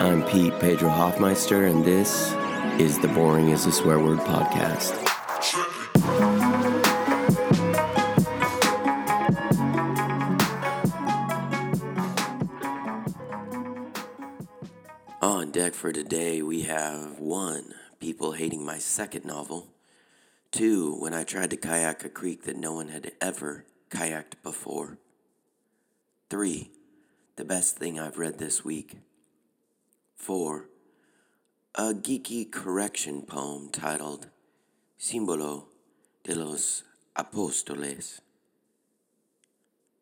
I'm Pete Pedro Hoffmeister, and this is the Boring is a Swear Word podcast. On deck for today, we have one, people hating my second novel, two, when I tried to kayak a creek that no one had ever kayaked before, three, the best thing I've read this week, four, a geeky correction poem titled Símbolo de los Apóstoles.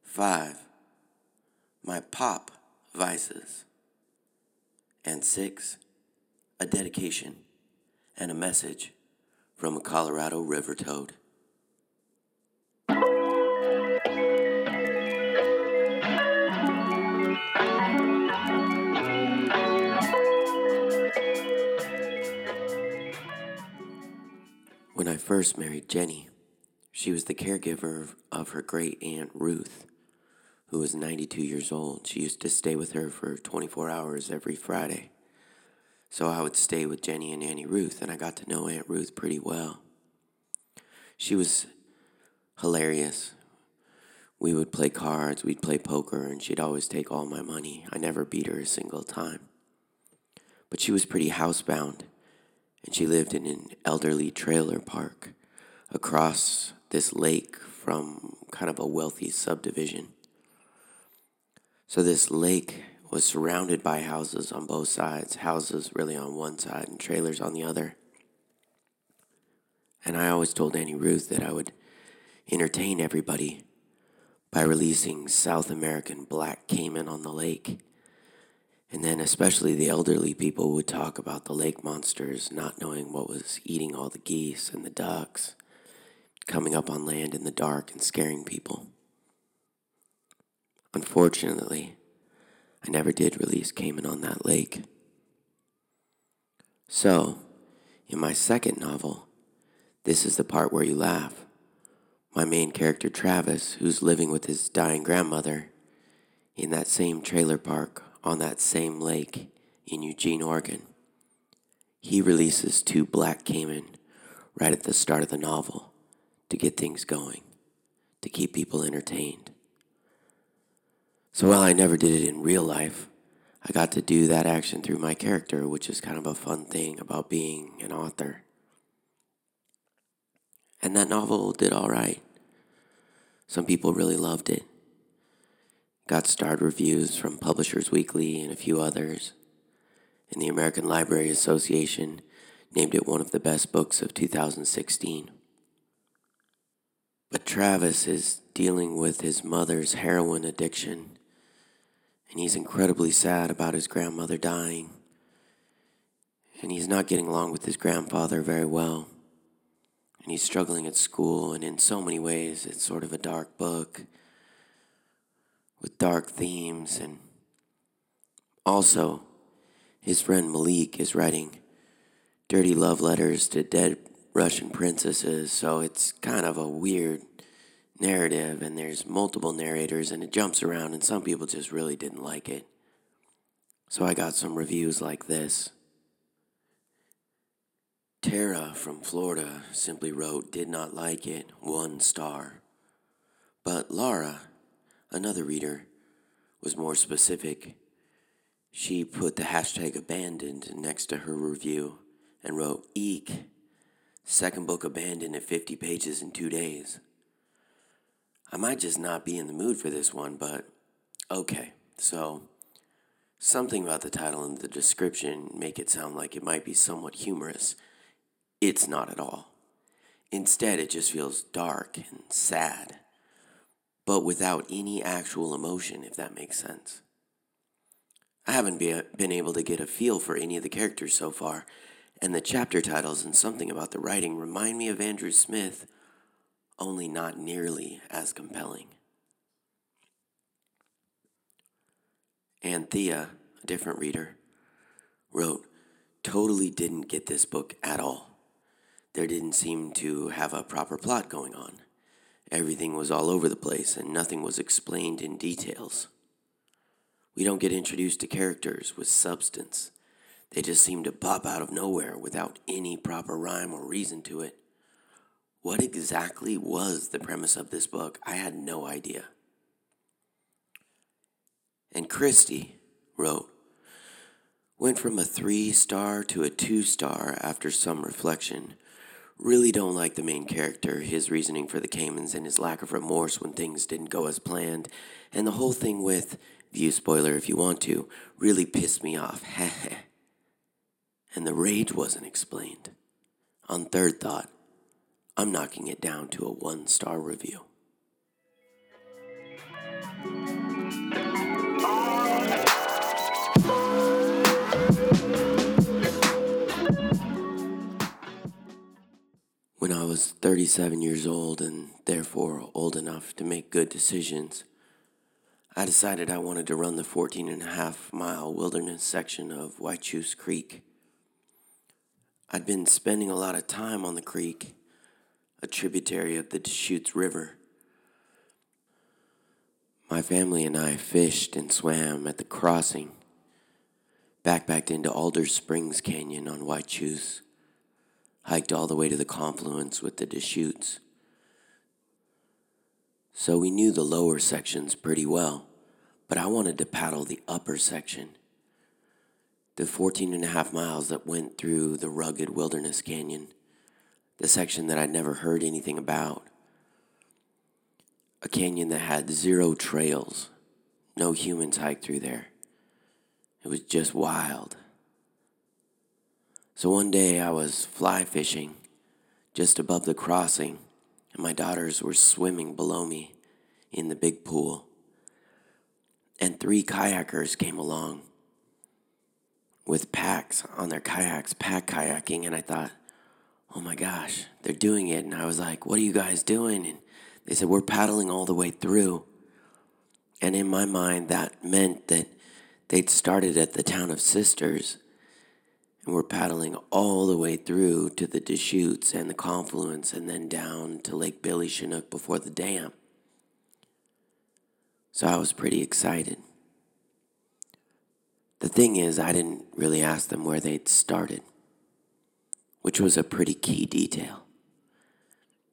5. My pop vices. And 6. A dedication and a message from a Colorado river toad. When I first married Jenny, she was the caregiver of, her great aunt Ruth, who was 92 years old. She used to stay with her for 24 hours every Friday. So I would stay with Jenny and Annie Ruth, and I got to know Aunt Ruth pretty well. She was hilarious. We would play cards, we'd play poker, and she'd always take all my money. I never beat her a single time. But she was pretty housebound, and she lived in an elderly trailer park across this lake from kind of a wealthy subdivision. So this lake was surrounded by houses on both sides, houses really on one side and trailers on the other. And I always told Annie Ruth that I would entertain everybody by releasing South American black caiman on the lake. And then, especially the elderly people would talk about the lake monsters not knowing what was eating all the geese and the ducks, coming up on land in the dark and scaring people. Unfortunately, I never did release caiman on that lake. So, in my second novel, this is the part where you laugh. My main character, Travis, who's living with his dying grandmother in that same trailer park on that same lake in Eugene, Oregon, he releases two black caiman right at the start of the novel to get things going, to keep people entertained. So while I never did it in real life, I got to do that action through my character, which is kind of a fun thing about being an author. And that novel did all right. Some people really loved it. Got starred reviews from Publishers Weekly and a few others. And the American Library Association named it one of the best books of 2016. But Travis is dealing with his mother's heroin addiction, and he's incredibly sad about his grandmother dying. And he's not getting along with his grandfather very well. And he's struggling at school, and in so many ways, it's sort of a dark book with dark themes. And also, his friend Malik is writing dirty love letters to dead Russian princesses, so it's kind of a weird narrative, and there's multiple narrators, and it jumps around, and some people just really didn't like it. So I got some reviews like this. Tara from Florida simply wrote, did not like it, one star. But Laura, another reader, was more specific. She put the hashtag abandoned next to her review and wrote, Eek, second book abandoned at 50 pages in two days. I might just not be in the mood for this one, but okay. So, something about the title and the description make it sound like it might be somewhat humorous. It's not at all. Instead, it just feels dark and sad, but without any actual emotion, if that makes sense. I haven't be, been able to get a feel for any of the characters so far, and the chapter titles and something about the writing remind me of Andrew Smith, only not nearly as compelling. Anthea, a different reader, wrote, Totally didn't get this book at all there didn't seem to have a proper plot going on. Everything was all over the place and nothing was explained in details. We don't get introduced to characters with substance. They just seem to pop out of nowhere without any proper rhyme or reason to it. What exactly was the premise of this book? I had no idea. And Christie wrote, went from a three star to a two star after some reflection. Really don't like the main character, his reasoning for the caimans, and his lack of remorse when things didn't go as planned. And the whole thing with, view spoiler if you want to, really pissed me off. and the rage wasn't explained. On third thought, I'm knocking it down to a one star review. Was 37 years old and therefore old enough to make good decisions, I decided I wanted to run the 14 and a half mile wilderness section of Whychus Creek. I'd been spending a lot of time on the creek, a tributary of the Deschutes River. My family and I fished and swam at the crossing, backpacked into Alder Springs Canyon on Whychus hiked all the way to the confluence with the Deschutes. So we knew the lower sections pretty well, but I wanted to paddle the upper section. The 14 and a half miles that went through the rugged wilderness canyon, the section that I'd never heard anything about. A canyon that had zero trails, no humans hiked through there. It was just wild. So one day I was fly fishing just above the crossing, and my daughters were swimming below me in the big pool. And three kayakers came along with packs on their kayaks, pack kayaking, and I thought, oh my gosh, they're doing it. And I was like, what are you guys doing? And they said, we're paddling all the way through. And in my mind, that meant that they'd started at the town of Sisters and we're paddling all the way through to the Deschutes and the confluence and then down to Lake Billy Chinook before the dam. So I was pretty excited. The thing is, I didn't really ask them where they'd started, which was a pretty key detail.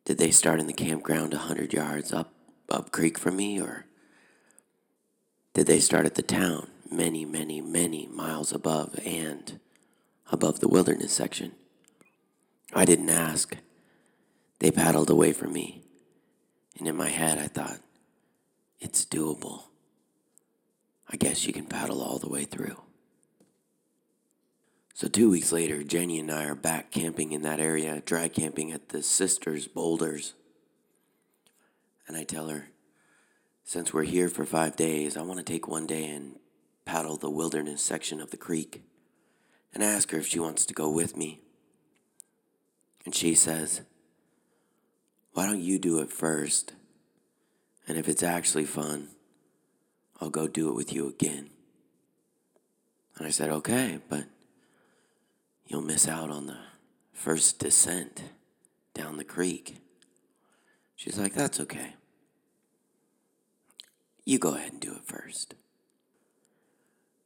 Did they start in the campground a 100 yards up, up creek from me, or did they start at the town many, many, many miles above and above the wilderness section. I didn't ask. They paddled away from me. And in my head, I thought, it's doable. I guess you can paddle all the way through. So, two weeks later, Jenny and I are back camping in that area, dry camping at the Sisters Boulders. And I tell her, since we're here for five days, I want to take one day and paddle the wilderness section of the creek and ask her if she wants to go with me. And she says, Why don't you do it first? And if it's actually fun, I'll go do it with you again. And I said, Okay, but you'll miss out on the first descent down the creek. She's like, That's okay. You go ahead and do it first.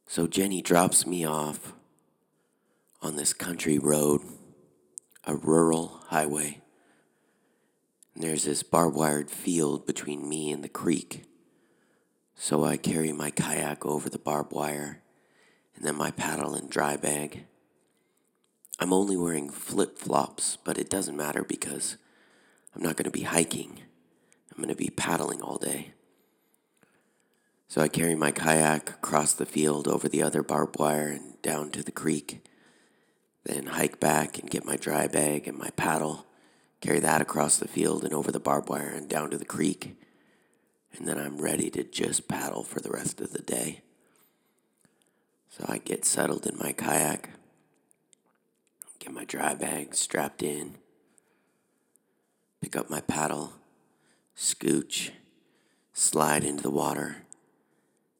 So Jenny drops me off on this country road, a rural highway. And there's this barbed wired field between me and the creek. So I carry my kayak over the barbed wire and then my paddle and dry bag. I'm only wearing flip flops, but it doesn't matter because I'm not going to be hiking. I'm going to be paddling all day. So I carry my kayak across the field over the other barbed wire and down to the creek then hike back and get my dry bag and my paddle, carry that across the field and over the barbed wire and down to the creek. And then I'm ready to just paddle for the rest of the day. So I get settled in my kayak, get my dry bag strapped in, pick up my paddle, scooch, slide into the water,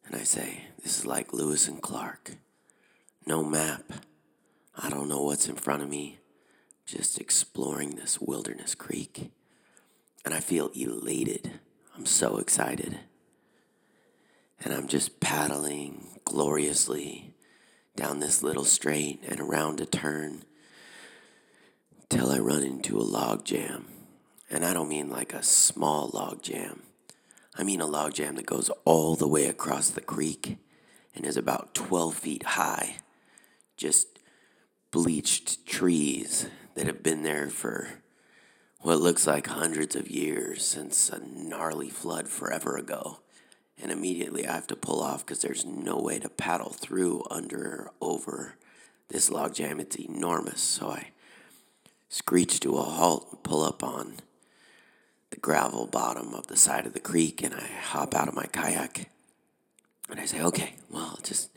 and I say, This is like Lewis and Clark. No map I don't know what's in front of me, just exploring this wilderness creek. And I feel elated. I'm so excited. And I'm just paddling gloriously down this little straight and around a turn till I run into a log jam. And I don't mean like a small log jam. I mean a log jam that goes all the way across the creek and is about 12 feet high. Just bleached trees that have been there for what looks like hundreds of years since a gnarly flood forever ago. And immediately I have to pull off because there's no way to paddle through under over this log jam. It's enormous. So I screech to a halt and pull up on the gravel bottom of the side of the creek and I hop out of my kayak and I say, okay, well, I'll just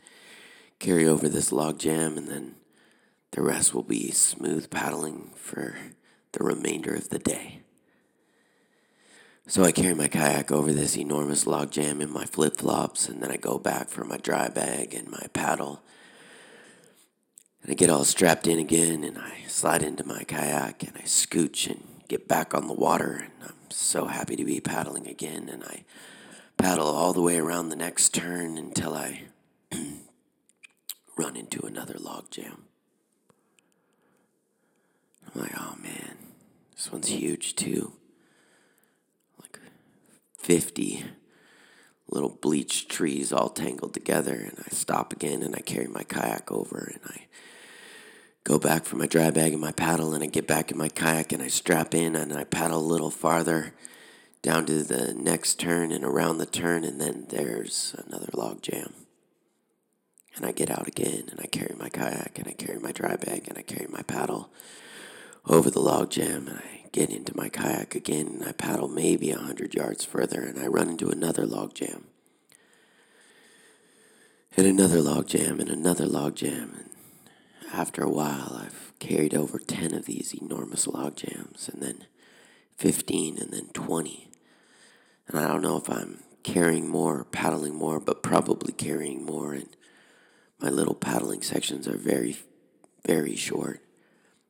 carry over this log jam and then the rest will be smooth paddling for the remainder of the day. So I carry my kayak over this enormous log jam in my flip flops, and then I go back for my dry bag and my paddle. And I get all strapped in again, and I slide into my kayak, and I scooch and get back on the water. And I'm so happy to be paddling again, and I paddle all the way around the next turn until I run into another log jam. I'm like, oh man, this one's huge too. Like 50 little bleached trees all tangled together. And I stop again and I carry my kayak over and I go back for my dry bag and my paddle. And I get back in my kayak and I strap in and I paddle a little farther down to the next turn and around the turn. And then there's another log jam. And I get out again and I carry my kayak and I carry my dry bag and I carry my paddle over the log jam and I get into my kayak again and I paddle maybe a hundred yards further and I run into another log jam. And another log jam and another log jam and after a while I've carried over 10 of these enormous log jams and then 15 and then 20. And I don't know if I'm carrying more, paddling more, but probably carrying more and my little paddling sections are very very short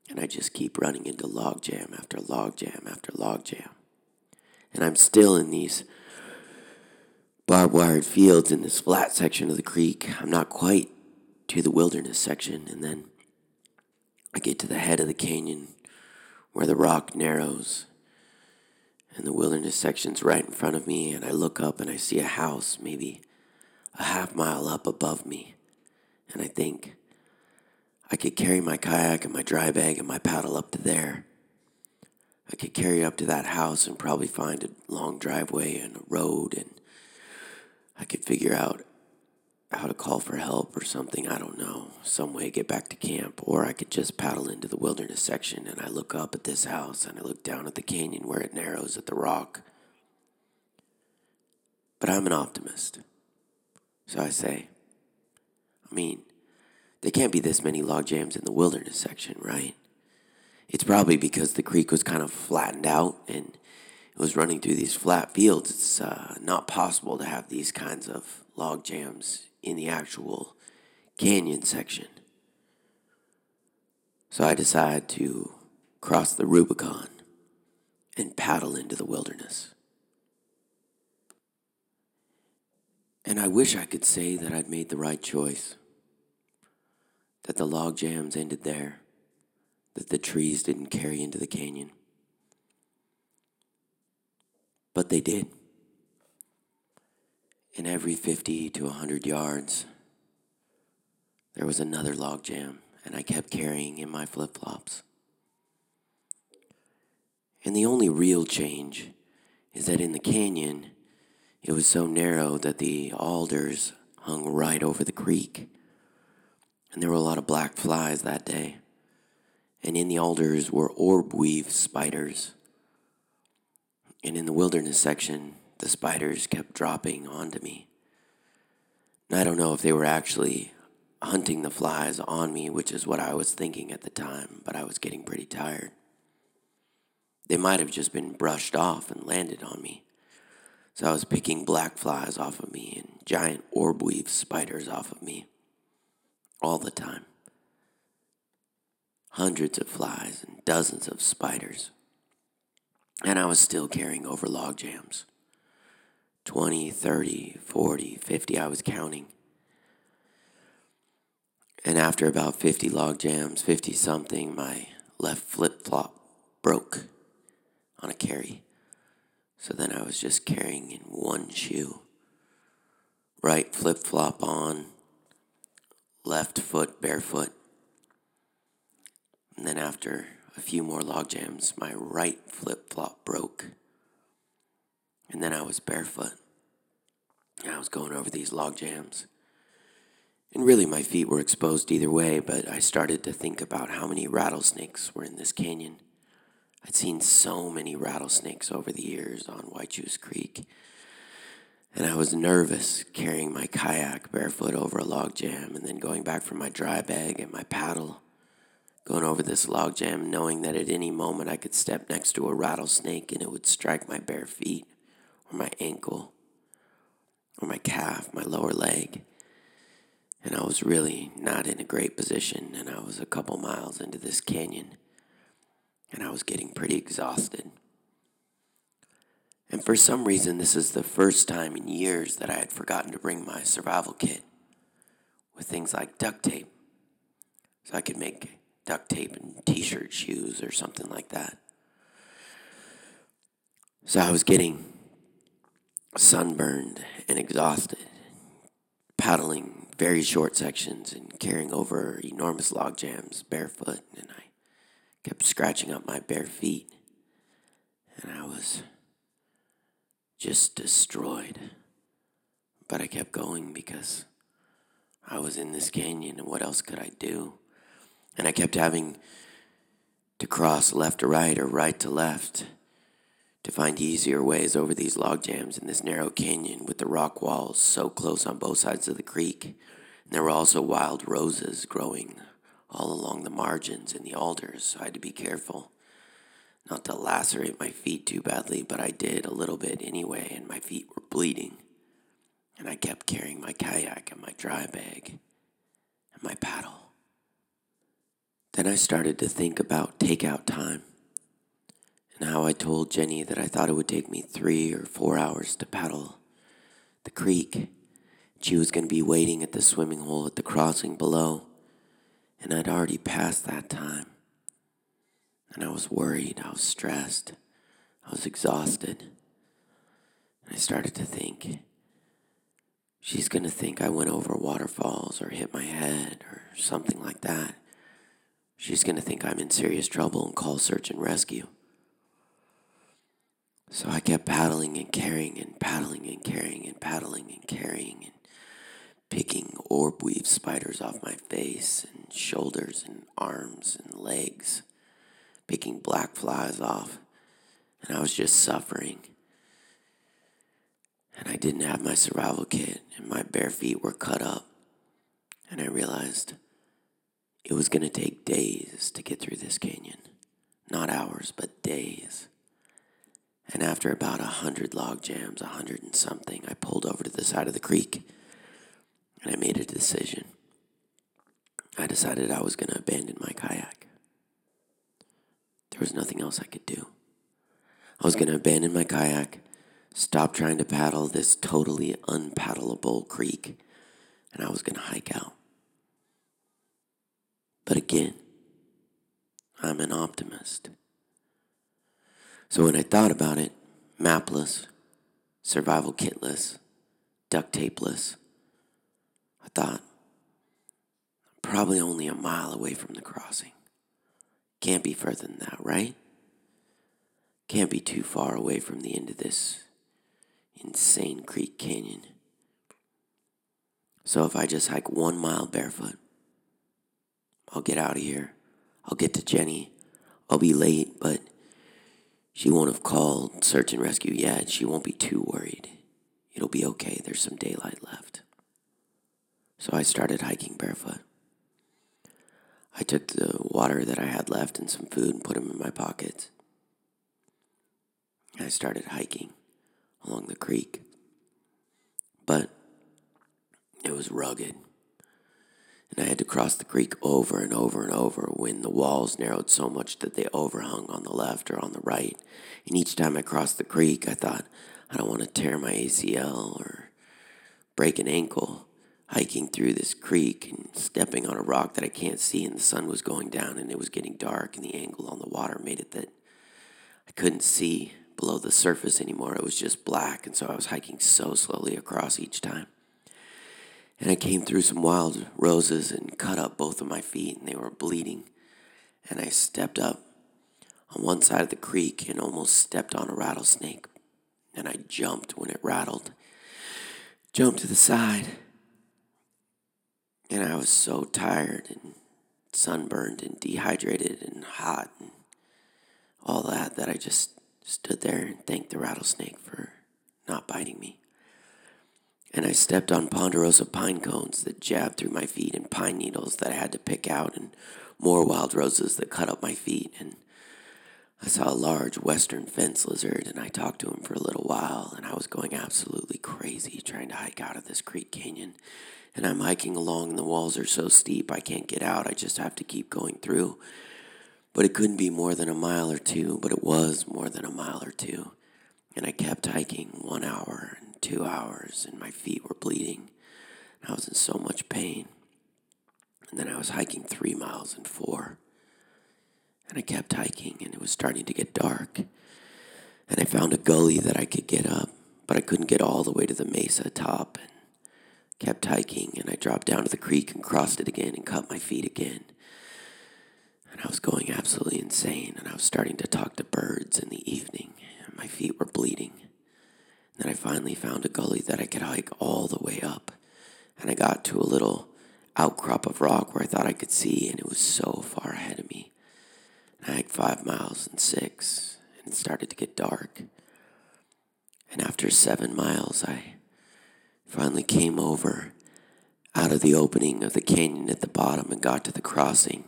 and I just keep running into log jam after log jam after log jam. And I'm still in these barbed wired fields in this flat section of the creek. I'm not quite to the wilderness section, and then I get to the head of the canyon where the rock narrows and the wilderness section's right in front of me, and I look up and I see a house maybe a half mile up above me. And I think, I could carry my kayak and my dry bag and my paddle up to there. I could carry up to that house and probably find a long driveway and a road, and I could figure out how to call for help or something. I don't know. Some way get back to camp. Or I could just paddle into the wilderness section and I look up at this house and I look down at the canyon where it narrows at the rock. But I'm an optimist. So I say, I mean, there can't be this many log jams in the wilderness section, right? It's probably because the creek was kind of flattened out and it was running through these flat fields. It's uh, not possible to have these kinds of log jams in the actual canyon section. So I decide to cross the Rubicon and paddle into the wilderness. And I wish I could say that I'd made the right choice that the log jams ended there, that the trees didn't carry into the canyon. But they did. In every 50 to 100 yards, there was another log jam, and I kept carrying in my flip flops. And the only real change is that in the canyon, it was so narrow that the alders hung right over the creek and there were a lot of black flies that day. And in the alders were orb weave spiders. And in the wilderness section, the spiders kept dropping onto me. And I don't know if they were actually hunting the flies on me, which is what I was thinking at the time, but I was getting pretty tired. They might have just been brushed off and landed on me. So I was picking black flies off of me and giant orb weave spiders off of me all the time. Hundreds of flies and dozens of spiders. And I was still carrying over log jams. 20, 30, 40, 50, I was counting. And after about 50 log jams, 50 something, my left flip flop broke on a carry. So then I was just carrying in one shoe. Right flip flop on, left foot barefoot. And then after a few more log jams, my right flip flop broke. And then I was barefoot. I was going over these log jams. And really, my feet were exposed either way, but I started to think about how many rattlesnakes were in this canyon. I'd seen so many rattlesnakes over the years on Whychus Creek. And I was nervous carrying my kayak barefoot over a log jam and then going back for my dry bag and my paddle, going over this log jam, knowing that at any moment I could step next to a rattlesnake and it would strike my bare feet or my ankle or my calf, my lower leg and I was really not in a great position, and I was a couple miles into this canyon, and I was getting pretty exhausted. And for some reason, this is the first time in years that I had forgotten to bring my survival kit with things like duct tape, so I could make duct tape and t shirt shoes or something like that. So I was getting sunburned and exhausted, paddling very short sections and carrying over enormous log jams barefoot, and I kept scratching up my bare feet, and I was just destroyed. But I kept going because I was in this canyon, and what else could I do? And I kept having to cross left to right or right to left to find easier ways over these log jams in this narrow canyon with the rock walls so close on both sides of the creek. And there were also wild roses growing all along the margins and the alders, so I had to be careful not to lacerate my feet too badly, but I did a little bit anyway, and my feet were bleeding. And I kept carrying my kayak and my dry bag and my paddle. Then I started to think about takeout time and how I told Jenny that I thought it would take me three or four hours to paddle the creek. She was going to be waiting at the swimming hole at the crossing below, and I'd already passed that time. And I was worried, I was stressed, I was exhausted. And I started to think, she's going to think I went over waterfalls or hit my head or something like that. She's going to think I'm in serious trouble and call search and rescue. So I kept paddling and carrying and paddling and carrying and paddling and carrying and picking orb weave spiders off my face and shoulders and arms and legs, picking black flies off, and I was just suffering. And I didn't have my survival kit, and my bare feet were cut up, and I realized it was going to take days to get through this canyon. Not hours, but days. And after about a hundred log jams, a hundred and something, I pulled over to the side of the creek and I made a decision. I decided I was going to abandon my kayak. There was nothing else I could do. I was going to abandon my kayak, stop trying to paddle this totally unpaddleable creek, and I was going to hike out. But again, I'm an optimist. So when I thought about it, mapless, survival kitless, duct tapeless, I thought, probably only a mile away from the crossing. Can't be further than that, right? Can't be too far away from the end of this insane creek canyon. So if I just hike one mile barefoot, I'll get out of here. I'll get to Jenny. I'll be late, but she won't have called search and rescue yet. She won't be too worried. It'll be okay. There's some daylight left. So I started hiking barefoot. I took the water that I had left and some food and put them in my pockets. I started hiking along the creek. But it was rugged and I had to cross the creek over and over and over when the walls narrowed so much that they overhung on the left or on the right. And each time I crossed the creek, I thought, I don't want to tear my ACL or break an ankle hiking through this creek and stepping on a rock that I can't see, and the sun was going down and it was getting dark, and the angle on the water made it that I couldn't see below the surface anymore. It was just black, and so I was hiking so slowly across each time. And I came through some wild roses and cut up both of my feet, and they were bleeding. And I stepped up on one side of the creek and almost stepped on a rattlesnake. And I jumped when it rattled. Jumped to the side. And I was so tired and sunburned and dehydrated and hot and all that that I just stood there and thanked the rattlesnake for not biting me. And I stepped on ponderosa pine cones that jabbed through my feet and pine needles that I had to pick out and more wild roses that cut up my feet. And I saw a large western fence lizard and I talked to him for a little while and I was going absolutely crazy trying to hike out of this creek canyon. And I'm hiking along and the walls are so steep I can't get out. I just have to keep going through. But it couldn't be more than a mile or two, but it was more than a mile or two. And I kept hiking one hour and two hours, and my feet were bleeding. I was in so much pain. And then I was hiking three miles and four. And I kept hiking, and it was starting to get dark. And I found a gully that I could get up, but I couldn't get all the way to the mesa top. And kept hiking, and I dropped down to the creek and crossed it again and cut my feet again. And I was going absolutely insane, and I was starting to talk to birds in the evening, and my feet were bleeding. And then I finally found a gully that I could hike all the way up, and I got to a little outcrop of rock where I thought I could see, and it was so far ahead of me. I hiked five miles and six, and it started to get dark. And after seven miles, I finally came over out of the opening of the canyon at the bottom and got to the crossing.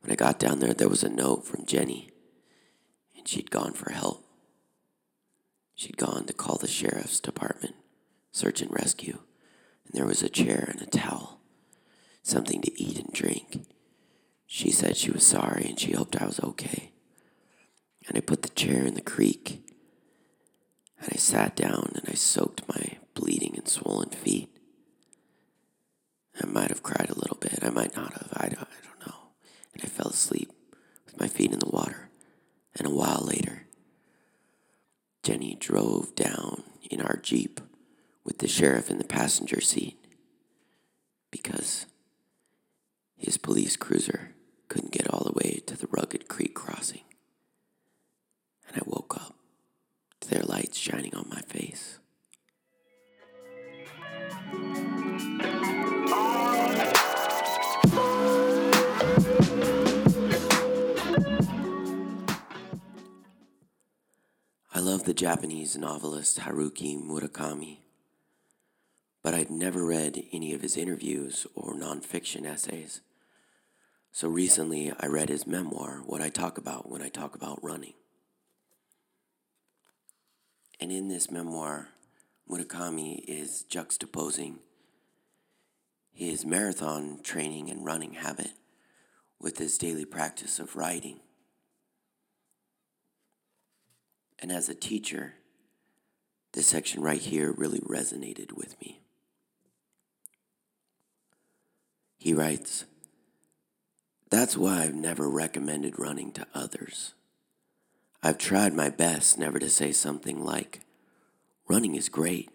When I got down there, there was a note from Jenny, and she'd gone for help. She'd gone to call the sheriff's department, search and rescue, and there was a chair and a towel, something to eat and drink. She said she was sorry and she hoped I was okay. And I put the chair in the creek, and I sat down and I soaked my bleeding and swollen feet. I might have cried a little bit. I might not have. I don't, I don't know. and I fell asleep with my feet in the water. And a while later, Jenny drove down in our Jeep with the sheriff in the passenger seat because his police cruiser couldn't get all the way to the rugged creek crossing. And I woke up to their lights shining on my face. I love the Japanese novelist Haruki Murakami, but I'd never read any of his interviews or nonfiction essays. So recently I read his memoir, What I Talk About When I Talk About Running. And in this memoir, Murakami is juxtaposing his marathon training and running habit with his daily practice of writing. And as a teacher, this section right here really resonated with me. He writes, That's why I've never recommended running to others. I've tried my best never to say something like, Running is great.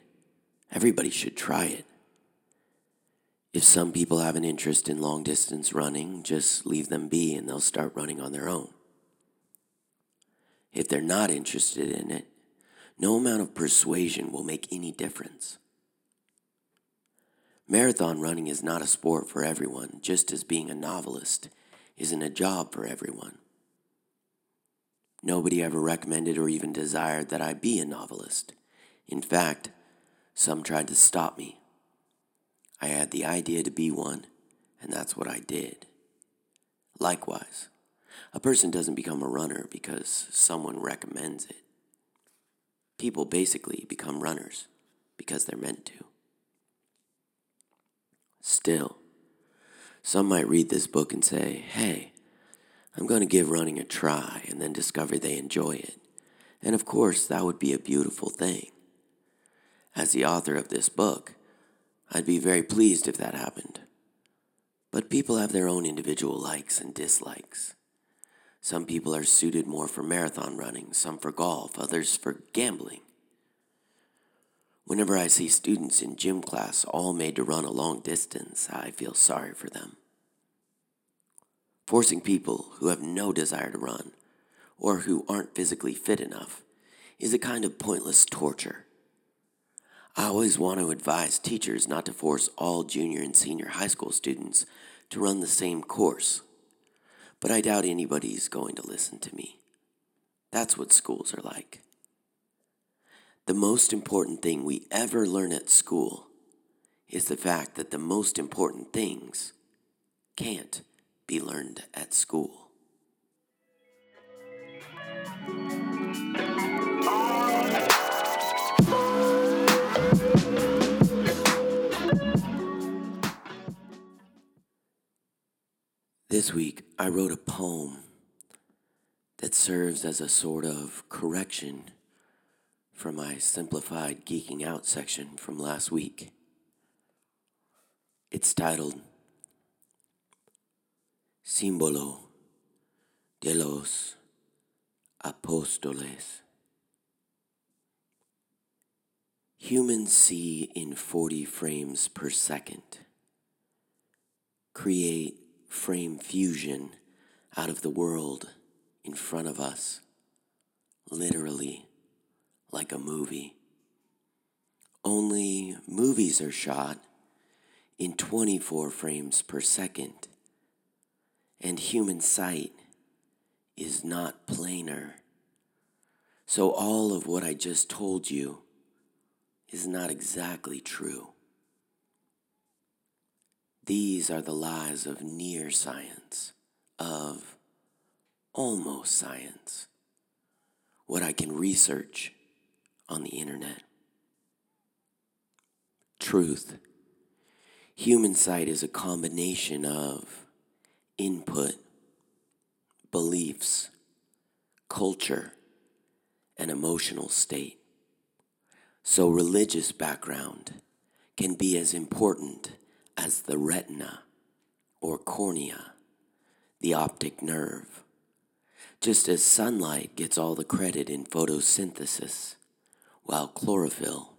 Everybody should try it. If some people have an interest in long distance running, just leave them be and they'll start running on their own if they're not interested in it, no amount of persuasion will make any difference. Marathon running is not a sport for everyone, just as being a novelist isn't a job for everyone. Nobody ever recommended or even desired that I be a novelist. In fact, some tried to stop me. I had the idea to be one, and that's what I did. Likewise, a person doesn't become a runner because someone recommends it. People basically become runners because they're meant to. Still, some might read this book and say, hey, I'm going to give running a try and then discover they enjoy it. And of course, that would be a beautiful thing. As the author of this book, I'd be very pleased if that happened. But people have their own individual likes and dislikes. Some people are suited more for marathon running, some for golf, others for gambling. Whenever I see students in gym class all made to run a long distance, I feel sorry for them. Forcing people who have no desire to run or who aren't physically fit enough is a kind of pointless torture. I always want to advise teachers not to force all junior and senior high school students to run the same course. But I doubt anybody's going to listen to me. That's what schools are like. The most important thing we ever learn at school is the fact that the most important things can't be learned at school. This week, I wrote a poem that serves as a sort of correction for my simplified geeking out section from last week. It's titled Símbolo de los Apóstoles. Humans see in 40 frames per second. Create frame fusion out of the world in front of us, literally like a movie. Only movies are shot in 24 frames per second, and human sight is not planar. So, all of what I just told you is not exactly true. These are the lies of near science, of almost science, what I can research on the internet. Truth. Human sight is a combination of input, beliefs, culture, and emotional state. So, religious background can be as important as the retina or cornea, the optic nerve. Just as sunlight gets all the credit in photosynthesis, while chlorophyll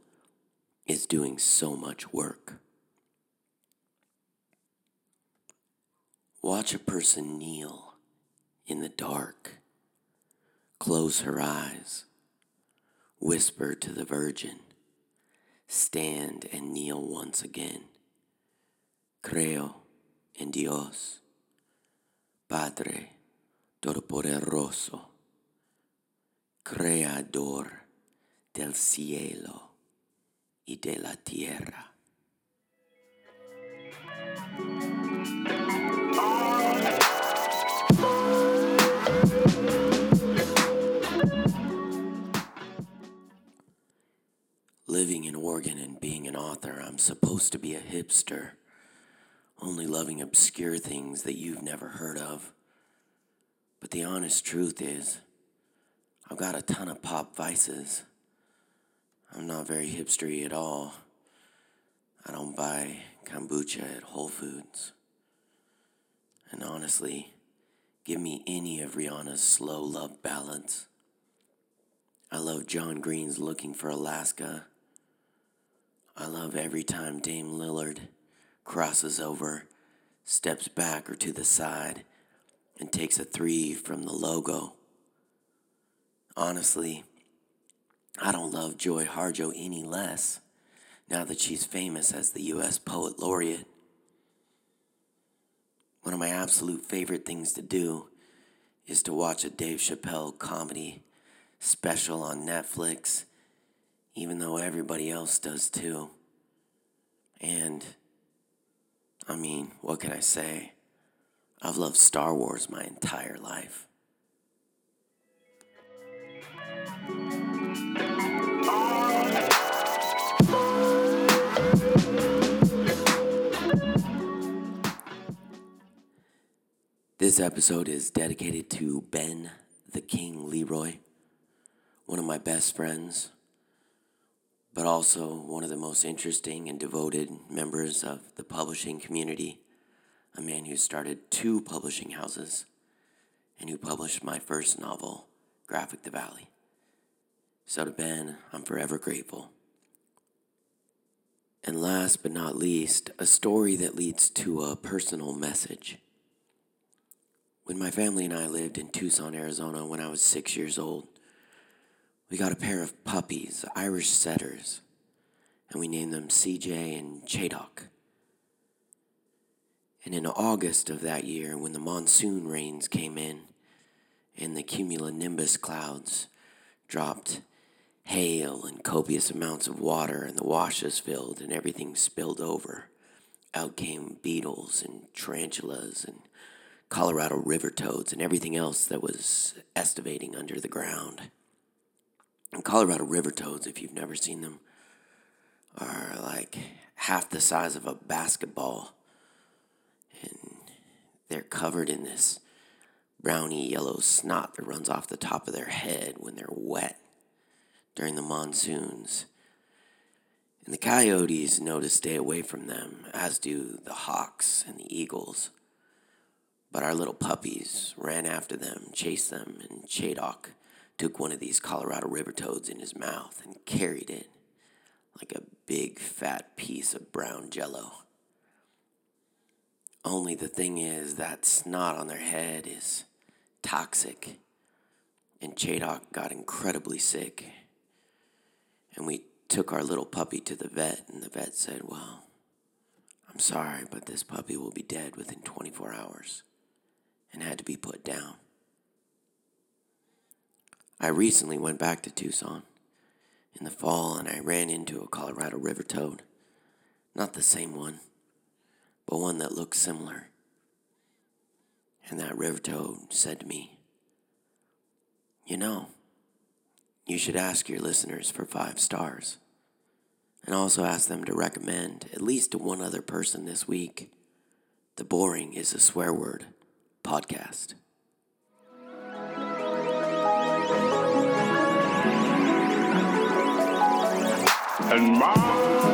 is doing so much work. Watch a person kneel in the dark, close her eyes, whisper to the Virgin, stand and kneel once again. Creo en Dios, Padre Todopoderoso, Creador del cielo y de la tierra. Living in Oregon and being an author, I'm supposed to be a hipster only loving obscure things that you've never heard of. But the honest truth is, I've got a ton of pop vices. I'm not very hipstery at all. I don't buy kombucha at Whole Foods. And honestly, give me any of Rihanna's slow love ballads. I love John Green's Looking for Alaska. I love every time Dame Lillard crosses over, steps back or to the side, and takes a three from the logo. Honestly, I don't love Joy Harjo any less now that she's famous as the U.S. Poet Laureate. One of my absolute favorite things to do is to watch a Dave Chappelle comedy special on Netflix, even though everybody else does too. And I mean, what can I say? I've loved Star Wars my entire life. This episode is dedicated to Ben the King Leroy, one of my best friends, but also one of the most interesting and devoted members of the publishing community, a man who started two publishing houses and who published my first novel, Graphic the Valley. So to Ben, I'm forever grateful. And last but not least, a story that leads to a personal message. When my family and I lived in Tucson, Arizona, when I was six years old, we got a pair of puppies, Irish setters, and we named them CJ and Chadok. And in August of that year, when the monsoon rains came in and the cumulonimbus clouds dropped hail and copious amounts of water, and the washes filled and everything spilled over, out came beetles and tarantulas and Colorado river toads and everything else that was estivating under the ground. And Colorado river toads, if you've never seen them, are like half the size of a basketball. And they're covered in this browny yellow snot that runs off the top of their head when they're wet during the monsoons. And the coyotes know to stay away from them, as do the hawks and the eagles. But our little puppies ran after them, chased them, and Chadok took one of these Colorado river toads in his mouth and carried it like a big fat piece of brown jello. Only the thing is, that snot on their head is toxic, and Chadok got incredibly sick. And we took our little puppy to the vet, and the vet said, Well, I'm sorry, but this puppy will be dead within 24 hours and had to be put down. I recently went back to Tucson in the fall and I ran into a Colorado river toad. Not the same one, but one that looked similar. And that river toad said to me, You know, you should ask your listeners for five stars. And also ask them to recommend, at least to one other person this week, The Boring is a Swear Word podcast. And my